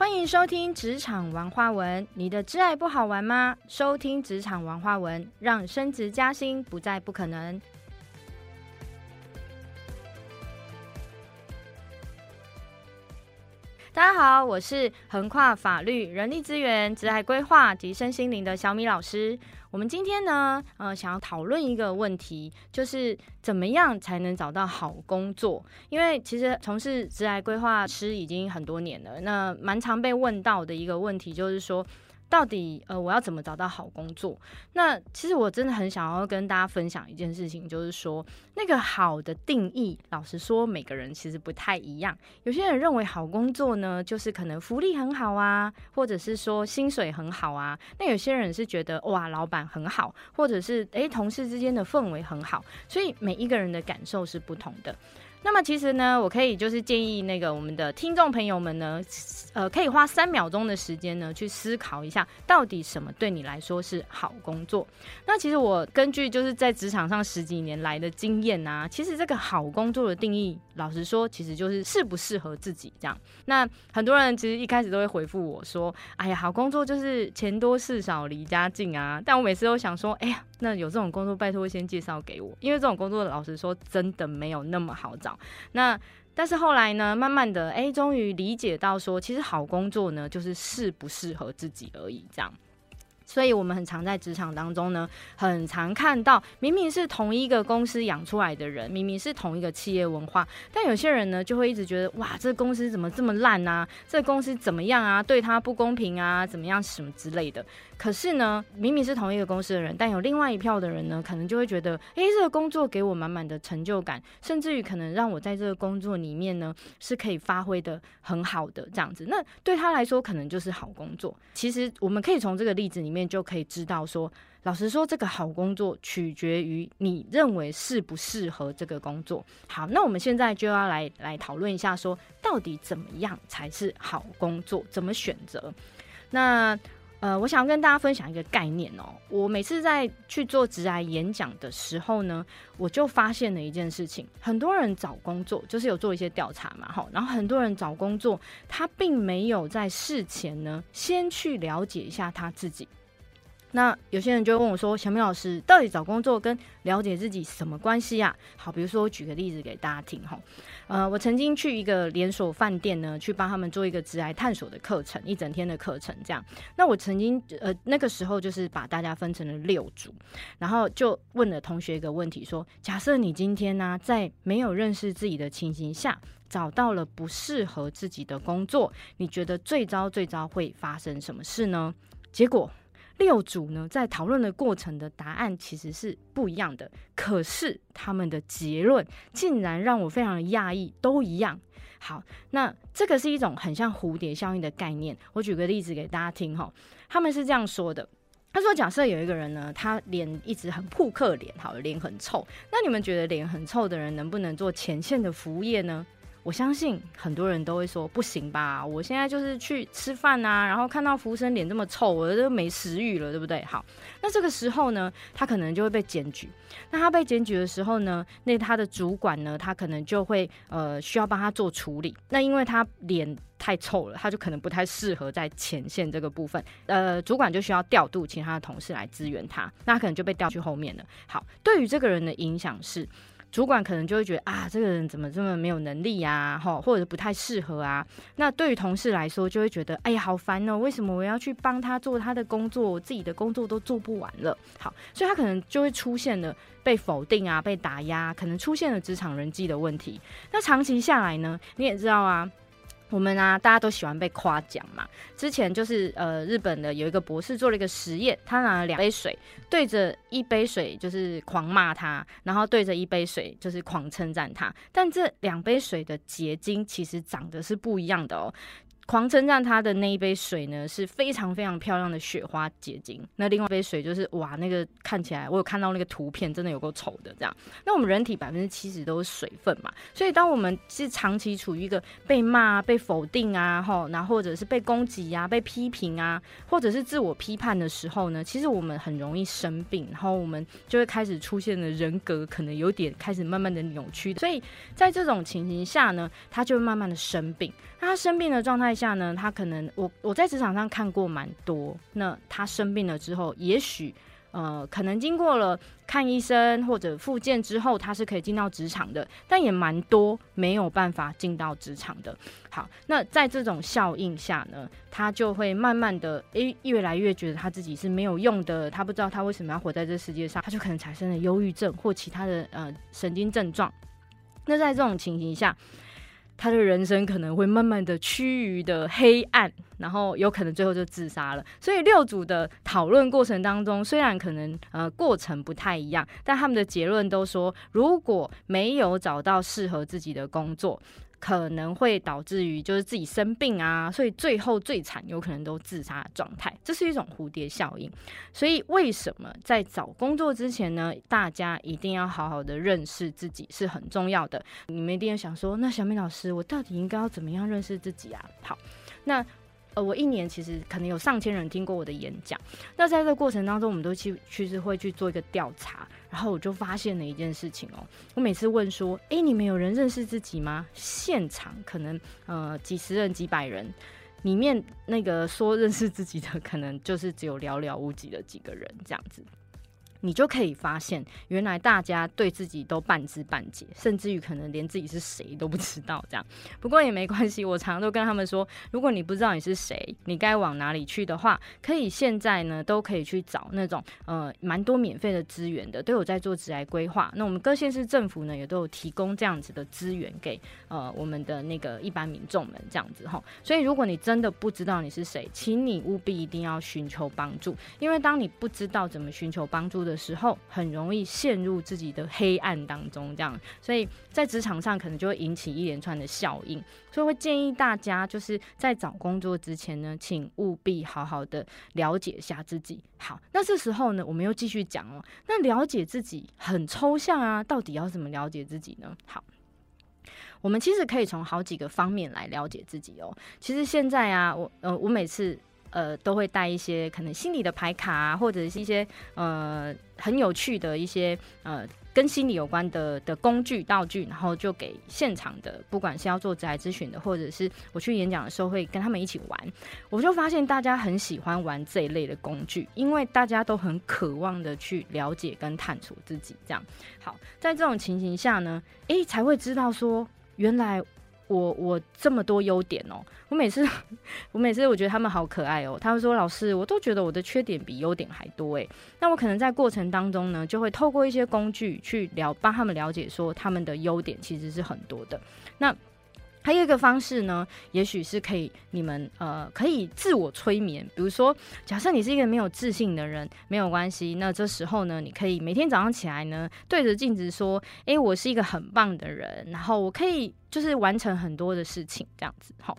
欢迎收听职场玩花文。你的挚爱不好玩吗？收听职场玩花文，让升职加薪不再不可能。好，我是横跨法律、人力资源、职爱规划及身心灵的小米老师。我们今天呢，呃，想要讨论一个问题，就是怎么样才能找到好工作？因为其实从事职爱规划师已经很多年了，那蛮常被问到的一个问题就是说。到底呃，我要怎么找到好工作？那其实我真的很想要跟大家分享一件事情，就是说那个好的定义，老实说，每个人其实不太一样。有些人认为好工作呢，就是可能福利很好啊，或者是说薪水很好啊。那有些人是觉得哇，老板很好，或者是诶，同事之间的氛围很好。所以每一个人的感受是不同的。那么其实呢，我可以就是建议那个我们的听众朋友们呢，呃，可以花三秒钟的时间呢，去思考一下，到底什么对你来说是好工作。那其实我根据就是在职场上十几年来的经验啊，其实这个好工作的定义，老实说，其实就是适不适合自己这样。那很多人其实一开始都会回复我说：“哎呀，好工作就是钱多事少离家近啊。”但我每次都想说：“哎呀。”那有这种工作，拜托先介绍给我，因为这种工作老实说真的没有那么好找。那但是后来呢，慢慢的，哎，终于理解到说，其实好工作呢，就是适不适合自己而已，这样。所以，我们很常在职场当中呢，很常看到，明明是同一个公司养出来的人，明明是同一个企业文化，但有些人呢，就会一直觉得，哇，这公司怎么这么烂啊？这公司怎么样啊？对他不公平啊？怎么样？什么之类的。可是呢，明明是同一个公司的人，但有另外一票的人呢，可能就会觉得，诶，这个工作给我满满的成就感，甚至于可能让我在这个工作里面呢，是可以发挥的很好的这样子。那对他来说，可能就是好工作。其实我们可以从这个例子里面就可以知道，说，老实说，这个好工作取决于你认为适不适合这个工作。好，那我们现在就要来来讨论一下，说到底怎么样才是好工作，怎么选择？那。呃，我想要跟大家分享一个概念哦。我每次在去做直癌演讲的时候呢，我就发现了一件事情：很多人找工作，就是有做一些调查嘛，哈。然后很多人找工作，他并没有在事前呢，先去了解一下他自己。那有些人就问我说：“小明老师，到底找工作跟了解自己什么关系啊？”好，比如说我举个例子给大家听哈。呃，我曾经去一个连锁饭店呢，去帮他们做一个职癌探索的课程，一整天的课程这样。那我曾经呃那个时候就是把大家分成了六组，然后就问了同学一个问题说：假设你今天呢在没有认识自己的情形下，找到了不适合自己的工作，你觉得最糟最糟会发生什么事呢？结果。六组呢，在讨论的过程的答案其实是不一样的，可是他们的结论竟然让我非常的讶异，都一样。好，那这个是一种很像蝴蝶效应的概念。我举个例子给大家听哈，他们是这样说的：他说，假设有一个人呢，他脸一直很扑克脸，好，脸很臭，那你们觉得脸很臭的人能不能做前线的服务业呢？我相信很多人都会说不行吧，我现在就是去吃饭啊，然后看到服务生脸这么臭，我都没食欲了，对不对？好，那这个时候呢，他可能就会被检举。那他被检举的时候呢，那他的主管呢，他可能就会呃需要帮他做处理。那因为他脸太臭了，他就可能不太适合在前线这个部分。呃，主管就需要调度其他的同事来支援他，那可能就被调去后面了。好，对于这个人的影响是。主管可能就会觉得啊，这个人怎么这么没有能力呀？哈，或者不太适合啊。那对于同事来说，就会觉得哎呀，好烦哦！为什么我要去帮他做他的工作，我自己的工作都做不完了？好，所以他可能就会出现了被否定啊，被打压，可能出现了职场人际的问题。那长期下来呢，你也知道啊。我们啊，大家都喜欢被夸奖嘛。之前就是呃，日本的有一个博士做了一个实验，他拿了两杯水，对着一杯水就是狂骂他，然后对着一杯水就是狂称赞他。但这两杯水的结晶其实长得是不一样的哦。狂称赞他的那一杯水呢，是非常非常漂亮的雪花结晶。那另外一杯水就是哇，那个看起来我有看到那个图片，真的有够丑的这样。那我们人体百分之七十都是水分嘛，所以当我们是长期处于一个被骂、被否定啊，吼，那或者是被攻击啊、被批评啊，或者是自我批判的时候呢，其实我们很容易生病，然后我们就会开始出现了人格可能有点开始慢慢的扭曲。所以在这种情形下呢，他就会慢慢的生病。那他生病的状态。下呢，他可能我我在职场上看过蛮多，那他生病了之后，也许。呃，可能经过了看医生或者复健之后，他是可以进到职场的，但也蛮多没有办法进到职场的。好，那在这种效应下呢，他就会慢慢的诶，越来越觉得他自己是没有用的，他不知道他为什么要活在这世界上，他就可能产生了忧郁症或其他的呃神经症状。那在这种情形下，他的人生可能会慢慢的趋于的黑暗，然后有可能最后就自杀了。所以六组的讨论过程当中，虽然可能呃过程不太一样，但他们的结论都说，如果没有找到适合自己的工作。可能会导致于就是自己生病啊，所以最后最惨有可能都自杀的状态，这是一种蝴蝶效应。所以为什么在找工作之前呢，大家一定要好好的认识自己是很重要的。你们一定要想说，那小米老师，我到底应该要怎么样认识自己啊？好，那。呃，我一年其实可能有上千人听过我的演讲。那在这个过程当中，我们都去其实会去做一个调查，然后我就发现了一件事情哦。我每次问说：“哎，你们有人认识自己吗？”现场可能呃几十人、几百人里面，那个说认识自己的，可能就是只有寥寥无几的几个人这样子。你就可以发现，原来大家对自己都半知半解，甚至于可能连自己是谁都不知道。这样，不过也没关系。我常常都跟他们说，如果你不知道你是谁，你该往哪里去的话，可以现在呢都可以去找那种呃蛮多免费的资源的，都有在做职来规划。那我们各县市政府呢也都有提供这样子的资源给呃我们的那个一般民众们这样子哈。所以如果你真的不知道你是谁，请你务必一定要寻求帮助，因为当你不知道怎么寻求帮助的。的时候很容易陷入自己的黑暗当中，这样，所以在职场上可能就会引起一连串的效应，所以会建议大家就是在找工作之前呢，请务必好好的了解一下自己。好，那这时候呢，我们又继续讲哦，那了解自己很抽象啊，到底要怎么了解自己呢？好，我们其实可以从好几个方面来了解自己哦。其实现在啊，我呃，我每次。呃，都会带一些可能心理的牌卡啊，或者是一些呃很有趣的一些呃跟心理有关的的工具道具，然后就给现场的，不管是要做职业咨询的，或者是我去演讲的时候会跟他们一起玩。我就发现大家很喜欢玩这一类的工具，因为大家都很渴望的去了解跟探索自己。这样好，在这种情形下呢，诶，才会知道说原来。我我这么多优点哦，我每次我每次我觉得他们好可爱哦。他们说老师，我都觉得我的缺点比优点还多诶。那我可能在过程当中呢，就会透过一些工具去了帮他们了解说他们的优点其实是很多的。那还有一个方式呢，也许是可以你们呃可以自我催眠，比如说假设你是一个没有自信的人，没有关系，那这时候呢，你可以每天早上起来呢，对着镜子说，诶，我是一个很棒的人，然后我可以。就是完成很多的事情，这样子，好，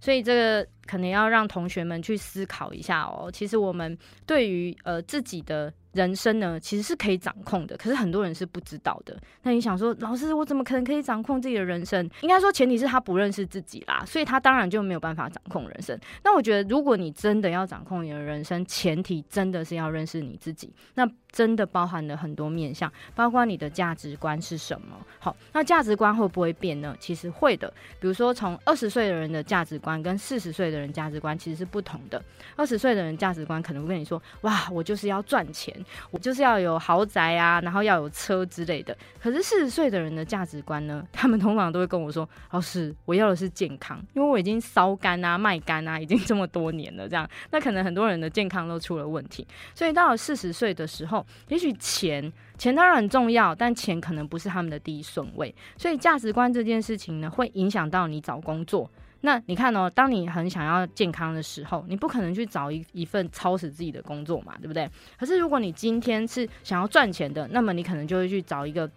所以这个可能要让同学们去思考一下哦。其实我们对于呃自己的。人生呢，其实是可以掌控的，可是很多人是不知道的。那你想说，老师，我怎么可能可以掌控自己的人生？应该说，前提是他不认识自己啦，所以他当然就没有办法掌控人生。那我觉得，如果你真的要掌控你的人生，前提真的是要认识你自己。那真的包含了很多面向，包括你的价值观是什么。好，那价值观会不会变呢？其实会的。比如说，从二十岁的人的价值观跟四十岁的人价值观其实是不同的。二十岁的人价值观可能会跟你说：“哇，我就是要赚钱。”我就是要有豪宅啊，然后要有车之类的。可是四十岁的人的价值观呢？他们通常都会跟我说：“老师，我要的是健康，因为我已经烧干啊、卖干啊，已经这么多年了。这样，那可能很多人的健康都出了问题。所以到了四十岁的时候，也许钱钱当然很重要，但钱可能不是他们的第一顺位。所以价值观这件事情呢，会影响到你找工作。那你看哦，当你很想要健康的时候，你不可能去找一一份超死自己的工作嘛，对不对？可是如果你今天是想要赚钱的，那么你可能就会去找一个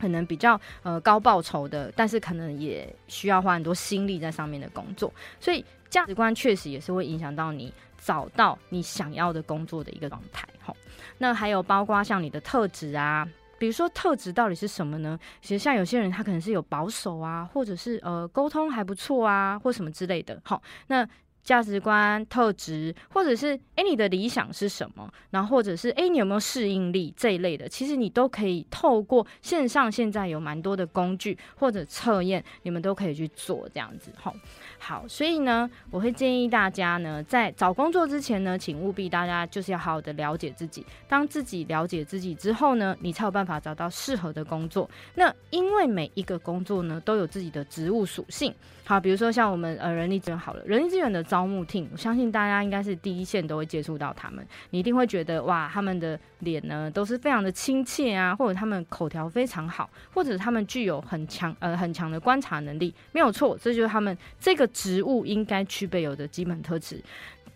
可能比较呃高报酬的，但是可能也需要花很多心力在上面的工作。所以价值观确实也是会影响到你找到你想要的工作的一个状态。好，那还有包括像你的特质啊。比如说特质到底是什么呢？其实像有些人他可能是有保守啊，或者是呃沟通还不错啊，或什么之类的。好，那价值观、特质，或者是诶你的理想是什么？然后或者是诶你有没有适应力这一类的，其实你都可以透过线上现在有蛮多的工具或者测验，你们都可以去做这样子。好，好，所以呢，我会建议大家呢，在找工作之前呢，请务必大家就是要好好的了解自己。当自己了解自己之后呢，你才有办法找到适合的工作。那因为每一个工作呢，都有自己的职务属性。好，比如说像我们呃人力资源好了，人力资源的招募厅我相信大家应该是第一线都会接触到他们，你一定会觉得哇，他们的脸呢都是非常的亲切啊，或者他们口条非常好，或者他们具有很强呃很强的观察能力，没有错，这就是他们这个职务应该具备有的基本特质。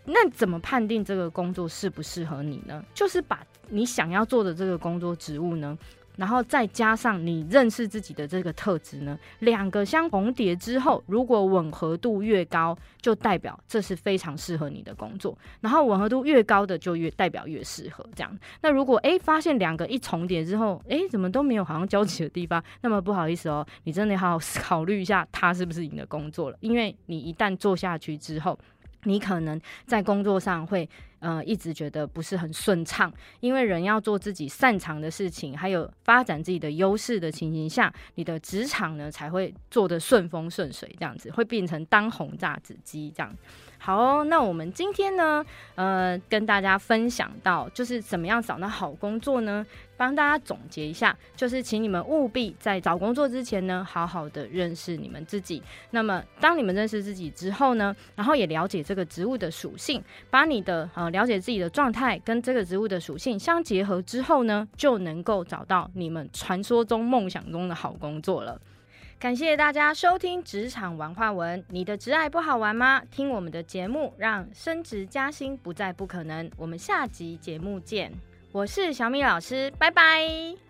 那怎么判定这个工作适不适合你呢？就是把你想要做的这个工作职务呢。然后再加上你认识自己的这个特质呢，两个相重叠之后，如果吻合度越高，就代表这是非常适合你的工作。然后吻合度越高的，就越代表越适合这样。那如果诶发现两个一重叠之后，诶怎么都没有好像交集的地方，那么不好意思哦，你真的要好好考虑一下，它是不是你的工作了？因为你一旦做下去之后，你可能在工作上会。呃，一直觉得不是很顺畅，因为人要做自己擅长的事情，还有发展自己的优势的情形下，你的职场呢才会做得顺风顺水，这样子会变成当红炸子鸡这样。好，那我们今天呢，呃，跟大家分享到，就是怎么样找到好工作呢？帮大家总结一下，就是请你们务必在找工作之前呢，好好的认识你们自己。那么，当你们认识自己之后呢，然后也了解这个职务的属性，把你的呃了解自己的状态跟这个植物的属性相结合之后呢，就能够找到你们传说中、梦想中的好工作了。感谢大家收听《职场玩化文》，你的职爱不好玩吗？听我们的节目，让升职加薪不再不可能。我们下集节目见，我是小米老师，拜拜。